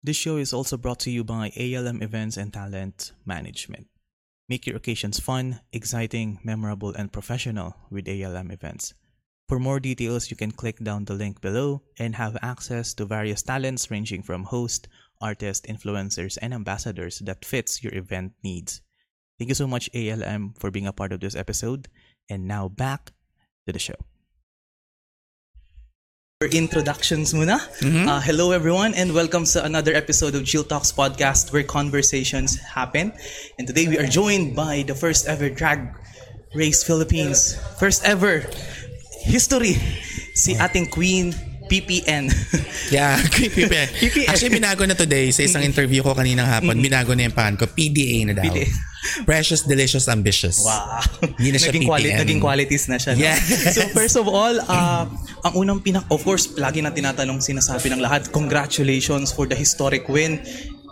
This show is also brought to you by ALM Events and Talent Management. Make your occasions fun, exciting, memorable, and professional with ALM Events. For more details, you can click down the link below and have access to various talents ranging from host, artist, influencers, and ambassadors that fits your event needs. Thank you so much, ALM, for being a part of this episode. And now back to the show. Introductions muna. Uh, hello everyone and welcome to another episode of Chill Talks podcast where conversations happen. And today we are joined by the first ever drag race Philippines. First ever history si ating queen PPN. Yeah, pa. PPN. Actually, binago na today sa isang interview ko kaninang hapon. Binago na yung pan ko. PDA na daw. PDA. Precious, Delicious, Ambitious. Wow. Hindi na siya naging, quali- PPN. naging qualities na siya. No? Yes. So first of all, uh, ang unang pinak of course, lagi na tinatanong sinasabi ng lahat, congratulations for the historic win.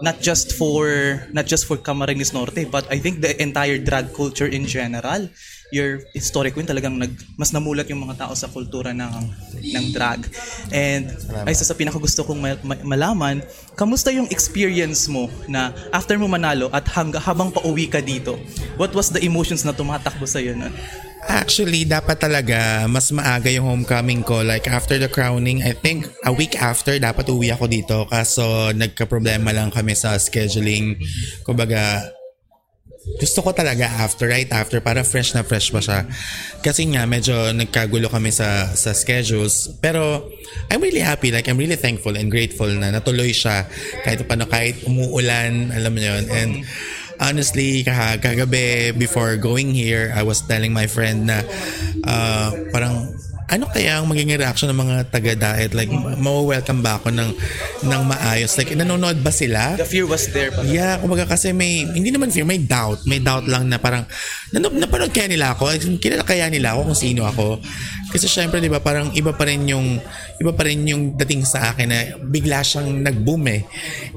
Not just for not just for Camarines Norte, but I think the entire drag culture in general. Your historic win talagang nag, mas namulat yung mga tao sa kultura ng ng drag. And ay isa sa pinaka gusto kong ma- ma- malaman, kamusta yung experience mo na after mo manalo at hangga, habang pauwi ka dito? What was the emotions na tumatakbo sa iyo nun? Actually, dapat talaga mas maaga yung homecoming ko. Like after the crowning, I think a week after dapat uwi ako dito. Kaso nagka-problema lang kami sa scheduling. Kumbaga, gusto ko talaga after, right after, para fresh na fresh pa siya. Kasi nga, medyo nagkagulo kami sa, sa schedules. Pero, I'm really happy. Like, I'm really thankful and grateful na natuloy siya. Kahit paano, kahit umuulan, alam mo yun. And, honestly, kagabi, before going here, I was telling my friend na, uh, parang, ano kaya ang magiging reaction ng mga taga-diet? Like, ma-welcome ba ako ng, ng maayos? Like, nanonood ba sila? The fear was there pa. Yeah, kumbaga kasi may, hindi naman fear, may doubt. May doubt lang na parang, nano, napanood kaya nila ako? Kilala kaya nila ako kung sino ako? Kasi syempre, di ba, parang iba pa rin yung, iba pa rin yung dating sa akin na bigla siyang nag-boom eh.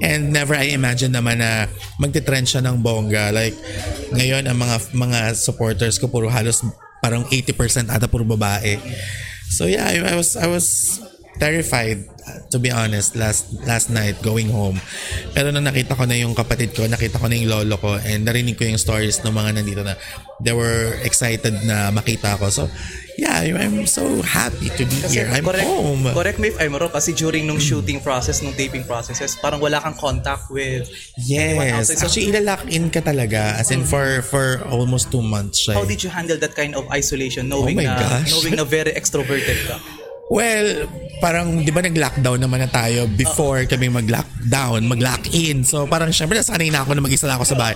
And never I imagine naman na magte-trend siya ng bongga. Like, ngayon, ang mga, mga supporters ko, puro halos parang 80% ata puro babae. So yeah, I, I was, I was terrified to be honest last last night going home pero nung nakita ko na yung kapatid ko nakita ko na yung lolo ko and narinig ko yung stories ng mga nandito na they were excited na makita ko so yeah I'm so happy to be here I'm correct, home correct me if I'm wrong kasi during nung shooting process, nung taping processes, parang wala kang contact with yes. So, actually ilalock in ka talaga as in for for almost two months siya how eh. did you handle that kind of isolation knowing Oh na gosh. knowing na very extroverted ka? Well, parang di ba nag-lockdown naman na tayo before kami mag-lockdown, mag-lock-in. So parang syempre nasanay na ako na mag-isa lang ako sa bahay.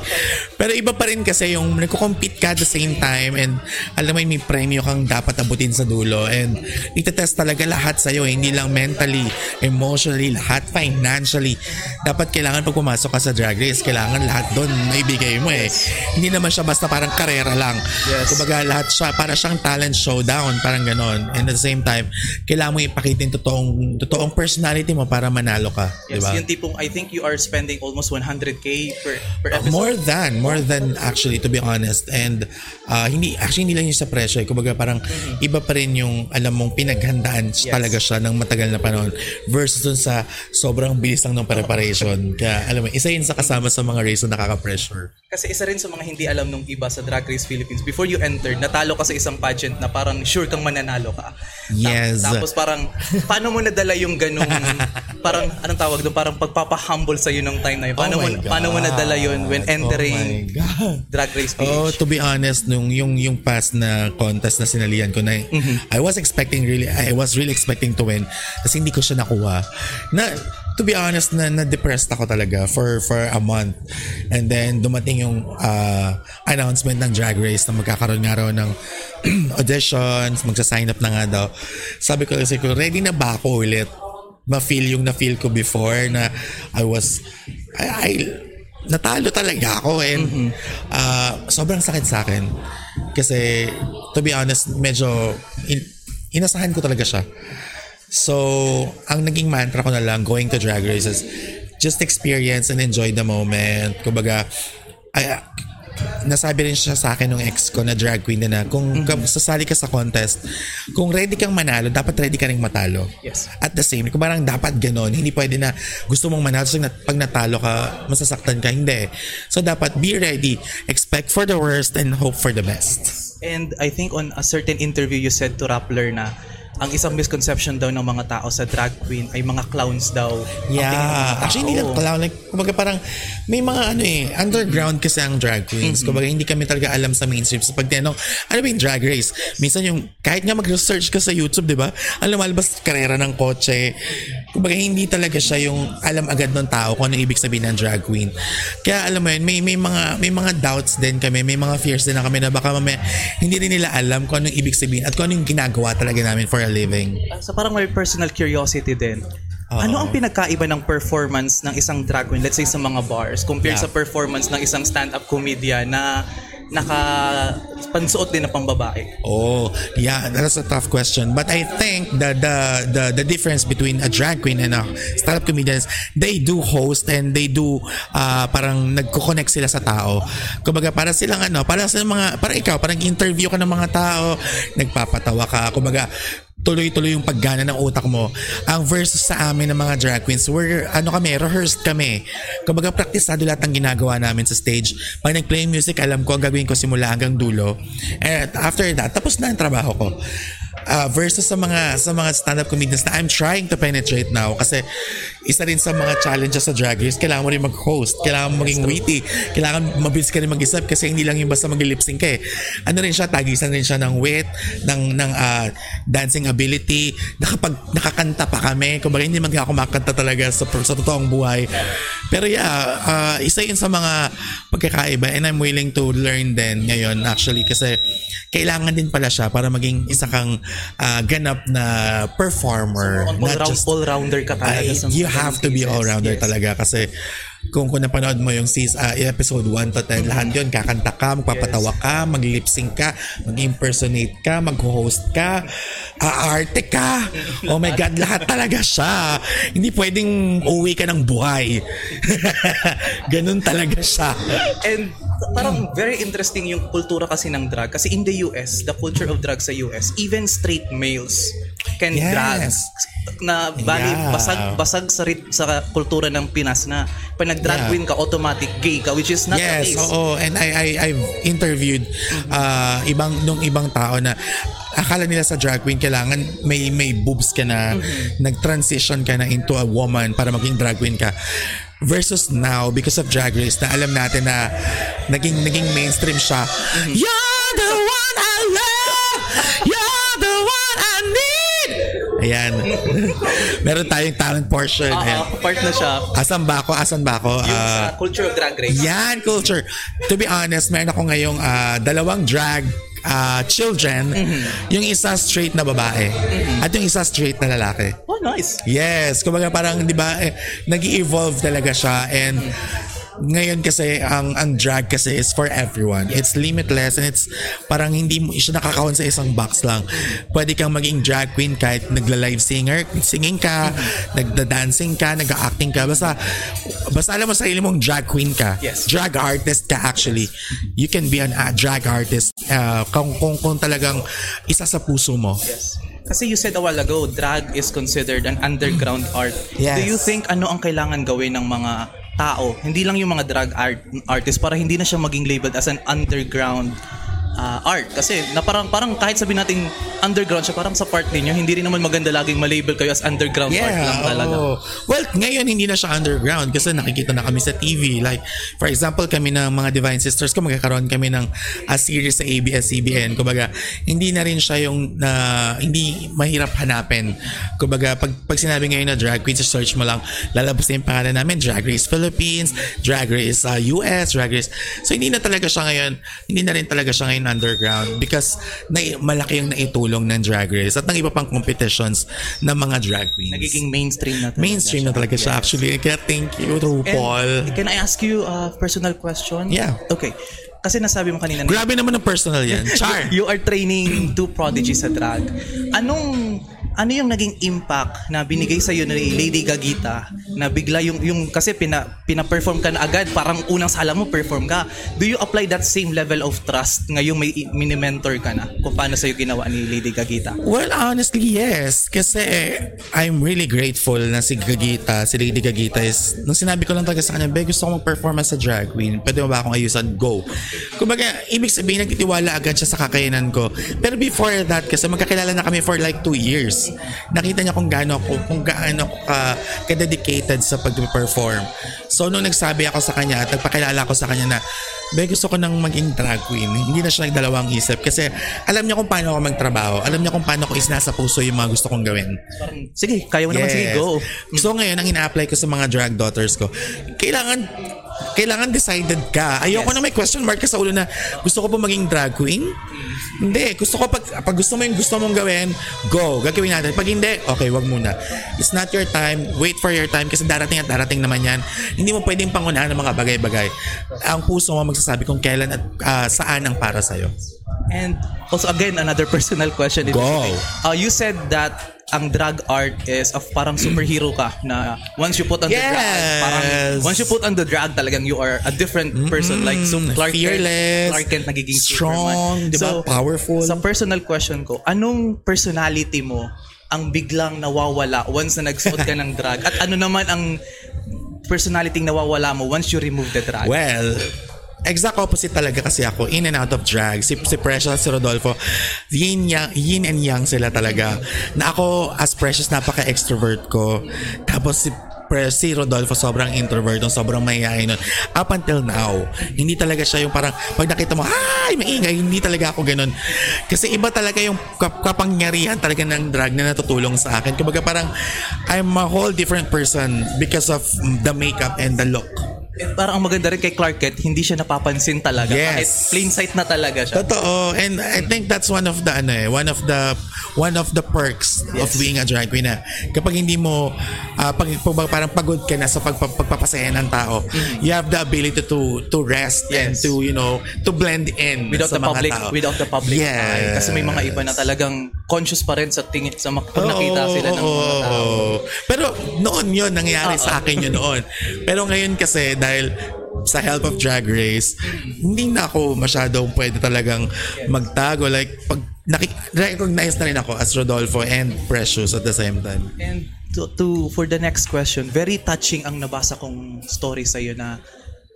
Pero iba pa rin kasi yung nagko-compete ka at the same time and alam mo may premyo kang dapat abutin sa dulo and itetest talaga lahat sa'yo. eh. Hindi lang mentally, emotionally, lahat financially. Dapat kailangan pag pumasok ka sa drag race, kailangan lahat doon maibigay mo eh. Hindi naman siya basta parang karera lang. Yes. Kumbaga lahat siya, para siyang talent showdown, parang ganon. And at the same time, kailangan mo ipakita yung totoong, totoong personality mo para manalo ka. Yes, diba? yung tipong I think you are spending almost 100k per per Uh, episode. more than, more than actually to be honest. And uh, hindi, actually hindi lang yung sa presyo. eh. Kumbaga parang iba pa rin yung alam mong pinaghandaan Yes. talaga siya ng matagal na panahon versus dun sa sobrang bilis lang ng preparation. Kaya alam mo, isa yun sa kasama sa mga race na nakaka-pressure. Kasi isa rin sa mga hindi alam nung iba sa Drag Race Philippines, before you entered, natalo ka sa isang pageant na parang sure kang mananalo ka. Yes. tapos parang, paano mo nadala yung ganung, parang, anong tawag doon, parang pagpapahumble sa'yo ng time na yun? Paano, Oh mo, God. paano mo nadala yun when entering Oh. Drag Race PH? Oh, to be honest, nung yung yung past na contest na sinalihan ko na I was expecting really I was really expecting to win kasi hindi ko siya nakuha. Na to be honest na na-depressed ako talaga for for a month. And then dumating yung uh, announcement ng Drag Race na magkakaroon nga raw ng auditions, magsa-sign up na nga daw. Sabi ko kasi ko, ready na ba ako ulit? Ma-feel yung na-feel ko before na I was I, I natalo talaga ako and uh, sobrang sakit sa akin kasi to be honest medyo in, inasahan ko talaga siya so ang naging mantra ko na lang going to drag races just experience and enjoy the moment kumbaga I, nasabi rin siya sa akin nung ex ko na drag queen na na, kung Mm-hmm. sasali ka sa contest, kung ready kang manalo, dapat ready ka rin matalo. Yes. At the same, kung parang dapat ganon, hindi pwede na gusto mong manalo, so pag natalo ka, masasaktan ka, hindi. So dapat be ready, expect for the worst and hope for the best. And I think on a certain interview you said to Rappler na ang isang misconception daw ng mga tao sa drag queen ay mga clowns daw. Yeah. tao. Actually, hindi lang clown. Like, kumbaga parang may mga ano eh, underground kasi ang drag queens. Kumbaga, hindi kami talaga alam sa mainstream. So, pag tinanong, ano ba yung drag race? Minsan yung, kahit nga mag-research ka sa YouTube, di ba? Ang lumalabas, karera ng kotse. Kumbaga, hindi talaga siya yung alam agad ng tao kung ano ibig sabihin ng drag queen. Kaya alam mo yun, may, may, mga, may mga doubts din kami, may mga fears din na kami na baka mamaya hindi rin nila alam kung anong ibig sabihin at kung ano yung ginagawa talaga namin for a living. So parang may personal curiosity din. Oo. Ano ang pinagkaiba ng performance ng isang drag queen, let's say sa mga bars, compared Yeah. sa performance ng isang stand-up comedian na naka pansuot din na pambabae? Oh, yeah, that's a tough question. But I think the the the the difference between a drag queen and a stand-up comedian is they do host and they do uh, parang nagko-connect sila sa tao. Kumbaga para silang ano, para sa mga para ikaw, parang interview ka ng mga tao, nagpapatawa ka. Kumbaga tuloy-tuloy yung paggana ng utak mo. Ang versus sa amin ng mga drag queens, we're, ano kami, rehearsed kami. Kumbaga, praktisado lahat ng ginagawa namin sa stage. Pag nag-play music, alam ko ang gagawin ko simula hanggang dulo. And after that, tapos na ang trabaho ko. Uh, versus sa mga sa mga stand-up comedians na I'm trying to penetrate now kasi isa rin sa mga challenges sa Drag Race kailangan mo rin mag-host kailangan mo maging witty kailangan mabilis ka rin mag-isip kasi hindi lang yung basta mag-lip sync ka eh. Ano rin siya tagisan rin siya ng wit ng ng ah, dancing ability. Nakapag nakakanta pa kami. Kumbaga hindi man ako makanta talaga sa, sa totoong buhay. Pero yeah ah, isa yun sa mga pagkakaiba and I'm willing to learn din ngayon actually kasi kailangan din pala siya para maging isa kang ah, ganap na performer. All, not round, just, all-rounder ka talaga Ay, sa you have to be all-rounder Yes. talaga kasi kung kung napanood mo yung season, ah, episode 1 to 10, lahat yun, kakanta ka, magpapatawa ka, mag-lip sync ka, mag-impersonate ka, mag-host ka, aarte ka. Oh my God, lahat talaga siya. Hindi pwedeng uwi ka ng buhay. Ganun talaga siya. And parang very interesting yung kultura kasi ng drag. Kasi in the US, the culture of drag sa US, even straight males can Yes. drag na bali Yeah. basag basag sa rit, sa kultura ng Pinas na pag nag-drag Yeah. queen ka automatic gay ka which is not the yes, case. oo. And I, I, I've interviewed uh, ibang, nung ibang tao na akala nila sa drag queen kailangan may may boobs ka na nag-transition ka na into a woman para maging drag queen ka versus now because of drag race na alam natin na naging naging mainstream siya. You're the one I love. You're the one I need. Ayan. Meron tayong talent portion. Ayan. ah, part na siya. Asan ba ako? Asan ba ako? Yung sa culture of drag race. yan, culture. To be honest, meron ako ngayong ah, dalawang drag ah, children. Yung isa straight na babae. At yung isa straight na lalaki. Oh, nice. Yes, kumbaga parang 'di ba eh, nag-evolve talaga siya and ngayon kasi ang ang drag kasi is for everyone. It's limitless and it's parang hindi mo siya nakakaon sa isang box lang. Pwede kang maging drag queen kahit nagla-live singer, singing ka, nagda-dancing ka, nag-acting ka. Basta basta alam mo sa sarili mong drag queen ka. Yes. Drag artist ka actually. You can be an a drag artist uh, kung, kung kung talagang isa sa puso mo. Yes. Kasi you said a while ago, drag is considered an underground art. Yes. Do you think ano ang kailangan gawin ng mga tao, hindi lang yung mga drag art artist para hindi na siya maging labeled as an underground uh, art kasi na parang parang kahit sabihin natin underground siya parang sa part ninyo hindi rin naman maganda laging ma-label kayo as underground art lang talaga. oo. Well, ngayon hindi na siya underground kasi nakikita na kami sa TV. Like, for example, kami ng mga Divine Sisters ko, magkakaroon kami ng a series sa ABS-CBN. Kumbaga, hindi na rin siya yung na hindi mahirap hanapin. Kumbaga, pag, pag sinabi ngayon na drag queen, search mo lang, lalabas na yung pangalan namin, Drag Race Philippines, Drag Race uh, US, Drag Race. So, hindi na talaga siya ngayon, hindi na rin talaga siya ngayon underground because na, malaki yung naitulong ng Drag Race at ng iba pang competitions ng mga drag queens. Nagiging mainstream na talaga Mainstream na talaga siya Yes. actually. Kaya thank you, RuPaul. And can I ask you a personal question? Yeah. Okay. Kasi nasabi mo kanina na Grabe naman ang personal yan. Char! you are training two prodigies sa drag. Anong ano yung naging impact na binigay sa iyo ni Lady Gagita na bigla yung yung kasi pina pina-perform ka na agad parang unang sala mo perform ka do you apply that same level of trust ngayong may mini-mentor ka na kung paano sa iyo ginawa ni Lady Gagita Well, honestly, yes. Kasi I'm really grateful na si Gagita, si Lady Gagita is, nung sinabi ko lang talaga sa kanya, Be, gusto ko mag-performance sa drag queen. Pwede mo ba akong ayusan? Go. Kumbaga, ibig sabihin, nagtitiwala agad siya sa kakayanan ko. Pero before that, kasi magkakilala na kami for like two years. Nakita niya kung gaano ako, kung gaano ako ka, ka-dedicated sa pag-perform. So, nung nagsabi ako sa kanya at nagpakilala ako sa kanya na, Be, gusto ko nang maging drag queen. Hindi na siya nagdalawang isip kasi alam niya kung paano ako magtrabaho. Alam niya kung paano ko isinasa puso yung mga gusto kong gawin. sige kaya mo naman sige go So ngayon, ang ina-apply ko sa mga drag daughters ko, kailangan kailangan decided ka. Ayoko Yes. na may question mark ka sa ulo na gusto ko po maging drag queen. Hindi. Gusto ko pag, pag gusto mo yung gusto mong gawin, go. Gagawin natin. Pag hindi, okay, wag muna. It's not your time. Wait for your time kasi darating at darating naman yan. Hindi mo pwedeng pangunahan ng mga bagay-bagay. Ang puso mo magsasabi kung kailan at ah, saan ang para sa'yo. And also again, another personal question. Go. Uh, you said that ang drag art is of parang superhero ka na once you put on the drag, parang Yes. once you put on the drag talagang you are a different person like so Clark Fearless, Kent, Clark Kent nagiging strong, di ba? Powerful. Sa personal question ko, anong personality mo ang biglang nawawala once na nagsuot ka ng drag? At ano naman ang personality nawawala mo once you remove the drag? Well, exact opposite talaga kasi ako in and out of drag si, si Precious si Rodolfo yin, yang, yin and yang sila talaga na ako as Precious napaka extrovert ko tapos si Pre- si Rodolfo sobrang introvert nung sobrang mahihayin nun. Up until now, hindi talaga siya yung parang pag nakita mo, ay, maingay, hindi talaga ako ganun. Kasi iba talaga yung kap- kapangyarihan talaga ng drag na natutulong sa akin. Kumbaga parang I'm a whole different person because of the makeup and the look. Eh, parang ang maganda rin kay Clark Kent, hindi siya napapansin talaga. Yes. Kahit plain sight na talaga siya. Totoo. And I think that's one of the ano eh, one of the one of the perks of Yes. being a drag queen na kapag hindi mo ah, pag, pag- parang pagod ka na sa pag, pag- pagpapasaya ng tao, you have the ability to to rest and Yes. to you know to blend in without sa the mga public tao. without the public yes. eye kasi may mga iba na talagang conscious pa rin sa tingin sa mak- pag nakita sila ng mga tao. Pero noon yun, nangyayari sa akin yun noon. Pero ngayon kasi dahil sa help of Drag Race, hindi na ako masyadong pwede talagang magtago. Like, pag naki- recognize na rin ako as Rodolfo and Precious at the same time. And to, to for the next question, very touching ang nabasa kong story sa na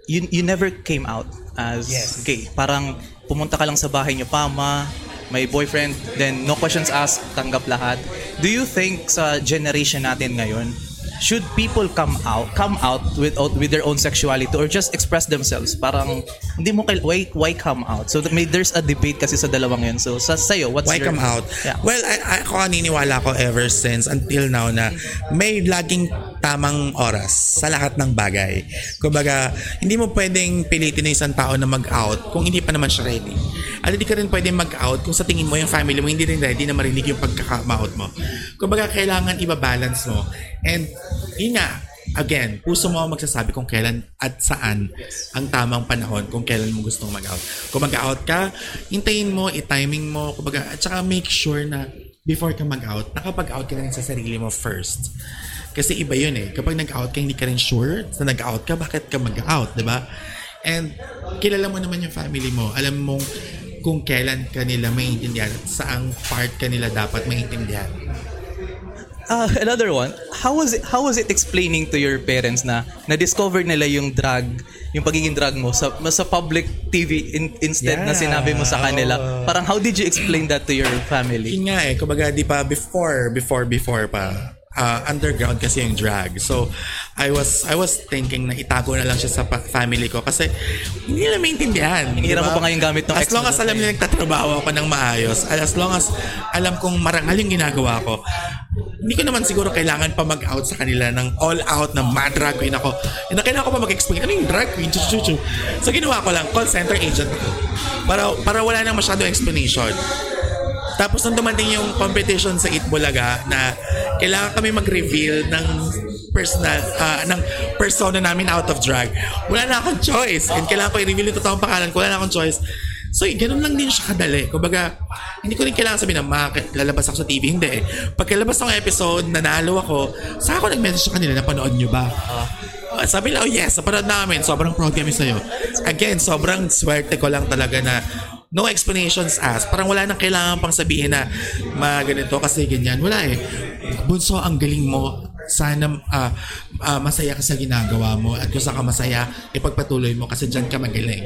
you you never came out as Yes. gay. Parang pumunta ka lang sa bahay niyo pama, may boyfriend, then no questions asked, tanggap lahat. Do you think sa generation natin ngayon, should people come out come out with with their own sexuality or just express themselves parang hindi mo kail- why why come out so may there's a debate kasi sa dalawang yun so sa sayo what's Why your come out? yeah. Well, I, I, ako naniniwala ko ever since until now na may laging tamang oras sa lahat ng bagay. Kumbaga, hindi mo pwedeng pilitin ng isang tao na mag-out kung hindi pa naman siya ready. At hindi ka rin pwedeng mag-out kung sa tingin mo yung family mo hindi rin ready na marinig yung pagkaka-out mo. Kumbaga, kailangan iba-balance mo. And, yun nga, again, puso mo ang magsasabi kung kailan at saan ang tamang panahon kung kailan mo gustong mag-out. Kung mag-out ka, hintayin mo, i-timing mo, kumbaga, at saka make sure na before ka mag-out, nakapag-out ka na sa sarili mo first. Kasi iba yun eh. Kapag nag-out ka, hindi ka rin sure na nag-out ka, bakit ka mag-out, di ba? And kilala mo naman yung family mo. Alam mong kung kailan ka nila maintindihan at saang part ka nila dapat maintindihan. Uh, another one, how was it how was it explaining to your parents na na-discover nila yung drug, yung pagiging drug mo sa sa public TV in, instead na Yeah. sinabi mo sa kanila? Parang how did you explain that to your family? Yun nga eh, kumbaga di pa before, before, before pa, uh, underground kasi yung drag. So, I was I was thinking na itago na lang siya sa family ko kasi hindi nila maintindihan. Hinira di mo ba? pa nga yung gamit ng As long as alam nila nagtatrabaho ako ng maayos, as long as alam kong marangal yung ginagawa ko, hindi ko naman siguro kailangan pa mag-out sa kanila ng all-out na mad drag queen ako. And kailangan ko pa mag-explain, ano yung drag queen? Chu, chu, chu. So ginawa ko lang, call center agent ako. Para, para wala nang masyadong explanation. Tapos nung dumating yung competition sa Itbulaga na kailangan kami mag-reveal ng personal ah, ng persona namin out of drag. Wala na akong choice. And kailangan ko i-reveal yung totoong pangalan ko. Wala na akong choice. So, ganun lang din siya kadali. Kumbaga, hindi ko rin kailangan sabihin na bakit lalabas ako sa TV. Hindi eh. Pagkalabas ng episode, nanalo ako, sa ako nag-message sa kanila, napanood nyo ba? Uh, sabi lang, oh yes, napanood namin. Sobrang proud kami sa'yo. Again, sobrang swerte ko lang talaga na no explanations asked. Parang wala nang kailangan pang sabihin na ma ganito kasi ganyan. Wala eh. Bunso, ang galing mo. Sana uh, uh, masaya ka sa ginagawa mo at kung saan ka masaya, ipagpatuloy mo kasi dyan ka magaling.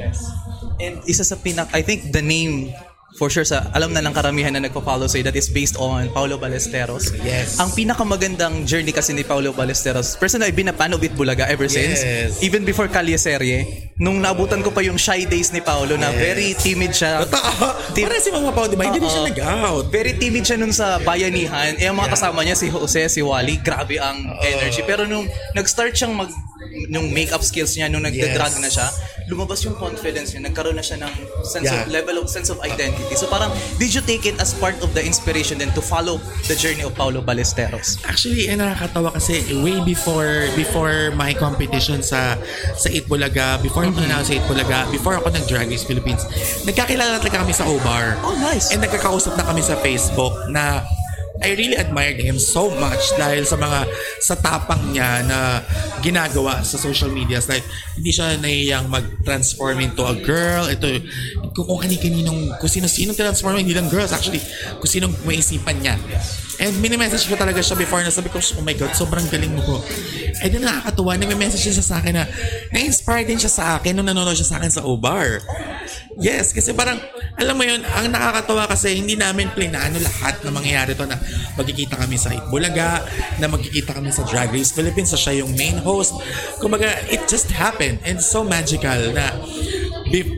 And isa sa pinak, I think the name for sure sa alam na ng karamihan na nagpo-follow sa'yo that is based on Paulo Ballesteros. Yes. Ang pinakamagandang journey kasi ni Paulo Ballesteros, personally I've been a fan of ever since. Yes. Even before Kalye Serye, nung naabutan ko pa yung shy days ni Paulo na Yes. very timid siya. Totoo. Tim- Para si Mama Pao, di ba? Hindi siya nag-out. Very timid siya nun sa bayanihan. Eh, ang mga kasama niya, si Jose, si Wally, grabe ang energy. Pero nung nag-start siyang mag nung makeup skills niya, nung nagda-drag Yes. na siya, lumabas yung confidence niya, nagkaroon na siya ng sense Yeah. of level of sense of identity. So parang, did you take it as part of the inspiration then to follow the journey of Paulo Ballesteros? Actually, eh, nakakatawa kasi way before before my competition sa sa Itbulaga, before ako nanalo sa Itbulaga, before ako nag-Drag Race Philippines, nagkakilala talaga kami sa O-Bar. Oh, nice. And nagkakausap na kami sa Facebook na I really admired him so much dahil sa mga sa tapang niya na ginagawa sa social media. Like, hindi siya nahiyang mag-transform into a girl. Ito, kung, kung kani-kaninong, kung sino-sinong transform, hindi lang girls. Actually, kung sinong maisipan niya. And mini-message ko talaga siya before na sabi ko, oh my God, sobrang galing mo ko. Eh din nakakatuwa, nag-message siya sa akin na na-inspire din siya sa akin nung nanonood siya sa akin sa O-Bar. Yes, kasi parang, alam mo yun, ang nakakatawa kasi hindi namin plinano lahat na mangyayari to na magkikita kami sa Bulaga, na magkikita kami sa Drag Race Philippines, so siya yung main host. Kumbaga, it just happened and so magical na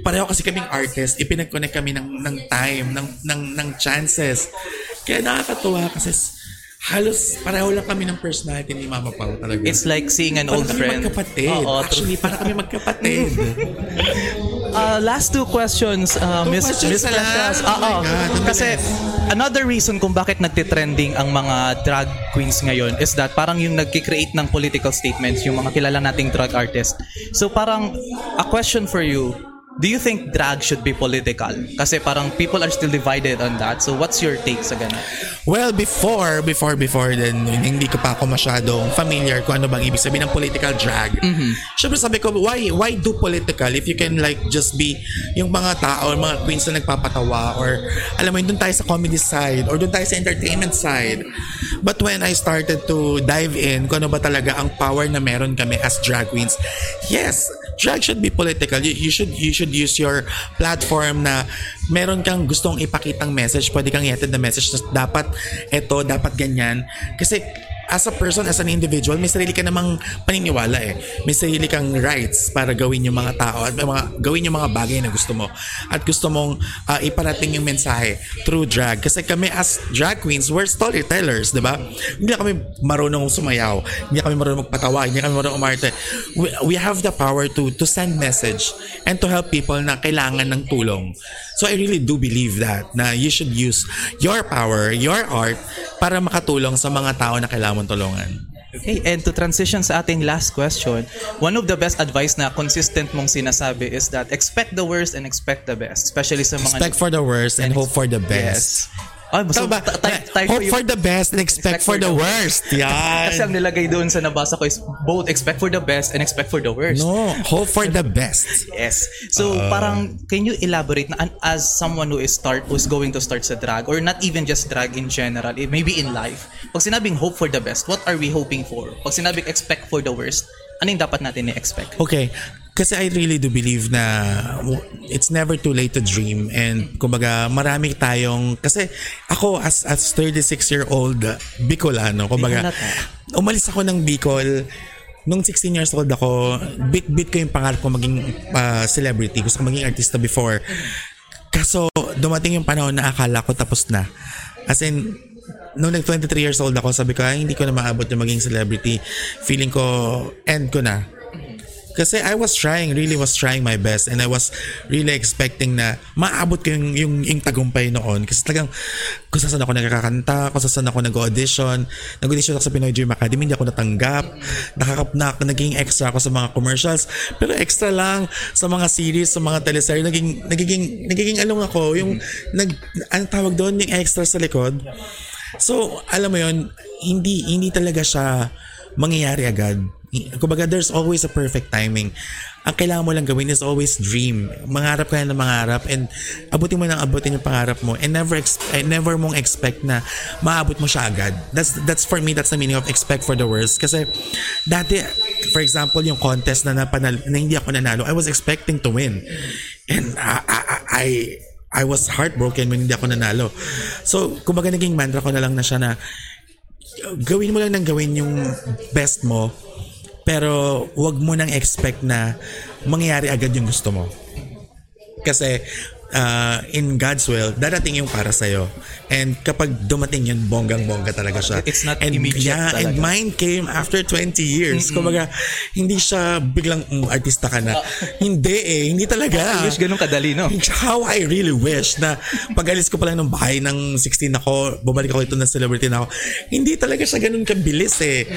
pareho kasi kaming artist, ipinag-connect kami ng, ng time, ng, ng, ng chances. Kaya nakakatuwa kasi halos pareho lang kami ng personality ni Mama Pao talaga. It's like seeing an Parang old kami friend. magkapatid. Oo. Actually, parang kami magkapatid. Uh, last two questions, uh, Miss Miss? Precious. Oh Oo. Ang Kasi another reason kung bakit nagtitrending ang mga drag queens ngayon is that parang yung nagki-create ng political statements yung mga kilala nating drag artist. So parang a question for you, do you think drag should be political? Kasi parang people are still divided on that. So what's your take sa ganun? Well, before, before, before, then hindi ko pa ako masyadong familiar kung ano bang ibig sabihin ng political drag. Siyempre sabi ko, why, why do political if you can like just be yung mga tao, mga queens na nagpapatawa or alam mo yun, doon tayo sa comedy side or doon tayo sa entertainment side. But when I started to dive in kung ano ba talaga ang power na meron kami as drag queens, yes, drag should be political. You, you should you should use your platform na meron kang gustong ipakitang message, pwede kang i-attend na message na dapat eto, dapat ganyan. Kasi as a person, as an individual, may sarili ka namang paniniwala eh. May sarili kang rights para gawin yung mga tao at mga, gawin yung mga bagay na gusto mo. At gusto mong ah, iparating yung mensahe through drag. Kasi kami as drag queens, we're storytellers, di ba? Hindi kami marunong sumayaw. Hindi kami marunong magpatawa. Hindi kami marunong umarte. We, we have the power to to send message and to help people na kailangan ng tulong. So I really do believe that na you should use your power, your art para makatulong sa mga tao na kailangan mong tulungan. Okay, and to transition sa ating last question, one of the best advice na consistent mong sinasabi is that expect the worst and expect the best, especially sa mga Expect for the worst and hope for the best. Yes. Ay, so, Tama ta- ta- tayo hope for the best and expect, for the worst. Kasi ang Yan. nilagay doon sa nabasa ko is both expect for the best and expect for the worst. No, hope for the best. Yes. So Uh, parang can you elaborate na as someone who is start who's going to start sa drag or not even just drag in general, eh, maybe in life. Pag sinabing hope for the best, what are we hoping for? Pag sinabing expect for the worst, ano yung dapat natin i-expect? Okay. Kasi I really do believe na it's never too late to dream. And kumbaga marami tayong kasi ako as as 36 year old Bicolano. kumbaga umalis ako ng Bicol. Nung 16 years old ako bit-bit ko yung pangarap ko maging ah, celebrity. Gusto ko maging artista before. Kaso dumating yung panahon na akala ko tapos na. As in nung nag 23 years old ako sabi ko ay hindi ko na maabot yung maging celebrity. Feeling ko end ko na Kasi I was trying, really was trying my best and I was really expecting na maabot ko yung, yung, yung tagumpay noon. Kasi talagang kung saan ako nagkakanta, kung saan ako nag-audition, nag-audition ako sa Pinoy Dream Academy, hindi ako natanggap. Nakakap na, naging extra ako sa mga commercials. Pero extra lang sa mga series, sa mga teleserye, naging, nagiging, nagiging along ako. Yung, nag, ano tawag doon, yung extra sa likod. So, alam mo yon hindi, hindi talaga siya mangyayari agad. Kumbaga, there's always a perfect timing. Ang kailangan mo lang gawin is always dream. Mangarap ka na ng mangarap and abutin mo nang abutin yung pangarap mo and never ex- eh, never mong expect na maabot mo siya agad. That's that's for me that's the meaning of expect for the worst kasi dati for example yung contest na napanal na hindi ako nanalo I was expecting to win. And I I, I I was heartbroken when hindi ako nanalo. So, kumbaga naging mantra ko na lang na siya na gawin mo lang ng gawin yung best mo pero wag mo nang expect na mangyayari agad yung gusto mo. Kasi uh, in God's will, darating yung para sa'yo. And kapag dumating yun, bonggang-bongga talaga siya. It's not and, immediate Yeah, and talaga. mine came after 20 years. Kumbaga, hindi siya biglang mm, artista ka na. hindi eh, hindi talaga. I wish ganun kadali, no? How I really wish na pag alis ko pa lang ng bahay ng 16 ako, bumalik ako ito na celebrity na ako. Hindi talaga siya ganun kabilis eh.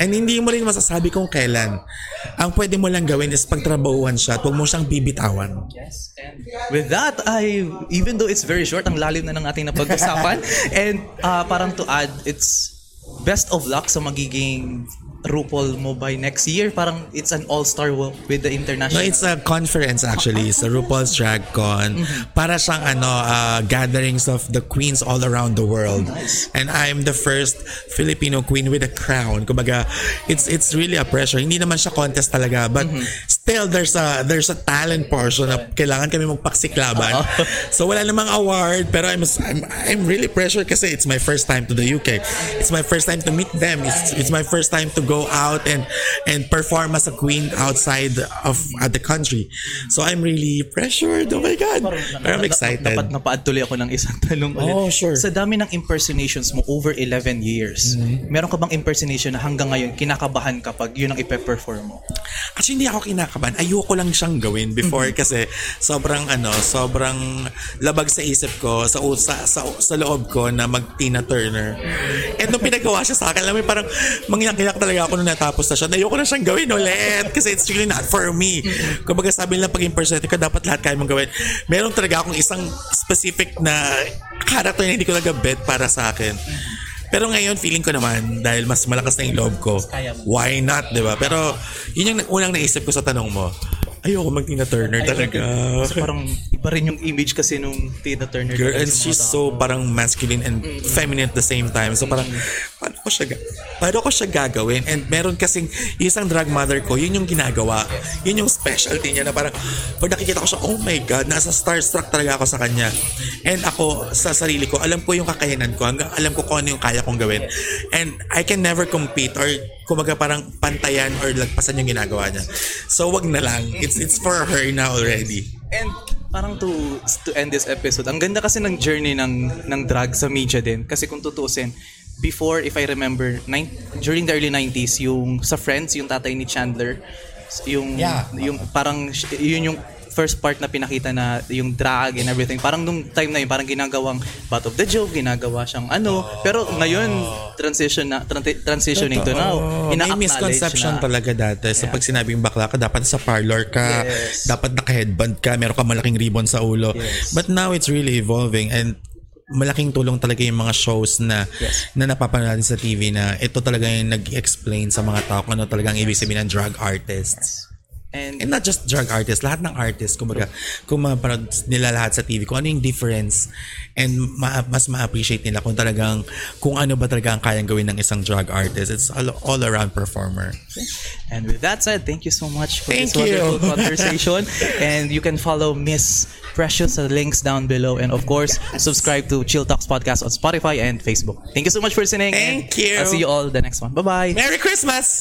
And hindi mo rin masasabi kung kailan. Ang pwede mo lang gawin is pagtrabahuhan siya at huwag mo siyang bibitawan. Yes, and with that, I even though it's very short, ang lalim na ng ating napag-usapan. and uh, parang to add, it's best of luck sa magiging RuPaul mo by next year. Parang it's an all-star with the No, international. it's a conference actually. It's a RuPaul's Drag Con. Para siyang ano, uh, gatherings of the queens all around the world. And I'm the first Filipino queen with a crown. Kumbaga, it's it's really a pressure. Hindi naman siya contest talaga, but still there's a there's a talent portion na kailangan kami magpaksiklaban. so wala namang award, pero I'm I'm I'm really pressured kasi it's my first time to the UK. It's my first time to meet them. It's it's my first time to go out and and perform as a queen outside of uh, the country. So I'm really pressured. Oh my god. Pero I'm excited. Dapat napaad tuloy ako ng isang tanong ulit. Oh, sure. Sa dami ng impersonations mo over 11 years, Mm-hmm. meron ka bang impersonation na hanggang ngayon kinakabahan kapag yun ang ipe-perform mo? Actually, hindi ako kinakabahan. Ayoko lang siyang gawin before kasi sobrang ano, sobrang labag sa isip ko, sa sa sa, sa loob ko na mag Tina Turner. And nung pinagawa siya sa akin, alam mo, parang mangyak-yak talaga ako nung natapos na siya. Ayoko na siyang gawin ulit kasi it's really not for me. Kumbaga sabi nila pag impersonator ka, dapat lahat kaya mong gawin. Meron talaga akong isang specific na character na hindi ko nagabet para sa akin. Pero ngayon, feeling ko naman, dahil mas malakas na yung loob ko, why not, di ba? Pero, yun yung unang naisip ko sa tanong mo. Ayoko mag Tina Turner talaga. Kasi parang iba rin yung image kasi nung Tina Turner. Girl, and she's so parang masculine and feminine at the same time. So parang, paano ko siya, paano ko siya gagawin? And meron kasing, isang drag mother ko, yun yung ginagawa. Yun yung specialty niya na parang, pag nakikita ko siya, oh my God, nasa starstruck talaga ako sa kanya. And ako, sa sarili ko, alam ko yung kakayanan ko, hanggang alam ko kung ano yung kaya kong gawin. And I can never compete or kumaga parang pantayan or lagpasan yung ginagawa niya. So wag na lang. It's it's for her na already. And parang to to end this episode, ang ganda kasi ng journey ng ng drag sa media din. Kasi kung tutuusin, before, if I remember, nine, during the early 90s, yung sa Friends, yung tatay ni Chandler, yung, Yeah. yung parang, yun yung first part na pinakita na yung drag and everything. Parang nung time na yun, parang ginagawang butt of the joke, ginagawa siyang ano. Pero ngayon, transition na, tran- transitioning to now. Oo. May misconception na, talaga dati. Sa pag sinabing bakla ka, dapat sa parlor ka, Yes. dapat naka-headband ka, meron ka malaking ribbon sa ulo. Yes. But now it's really evolving and malaking tulong talaga yung mga shows na Yes. na napapanood natin sa TV na ito talaga yung nag-explain sa mga tao kung ano talaga ang ibig sabihin ng drug artists. And, And not just drug artists, lahat ng artists, kumbaga, kung mapanood nila lahat sa TV, kung ano yung difference and ma- mas ma-appreciate nila kung talagang, kung ano ba talaga ang kayang gawin ng isang drug artist. It's all, all around performer. And with that said, thank you so much for Thank this you. wonderful conversation. and you can follow Miss Precious sa links down below. And of course, subscribe to Chill Talks Podcast on Spotify and Facebook. Thank you so much for listening. Thank you. I'll see you all the next one. Bye-bye. Merry Christmas!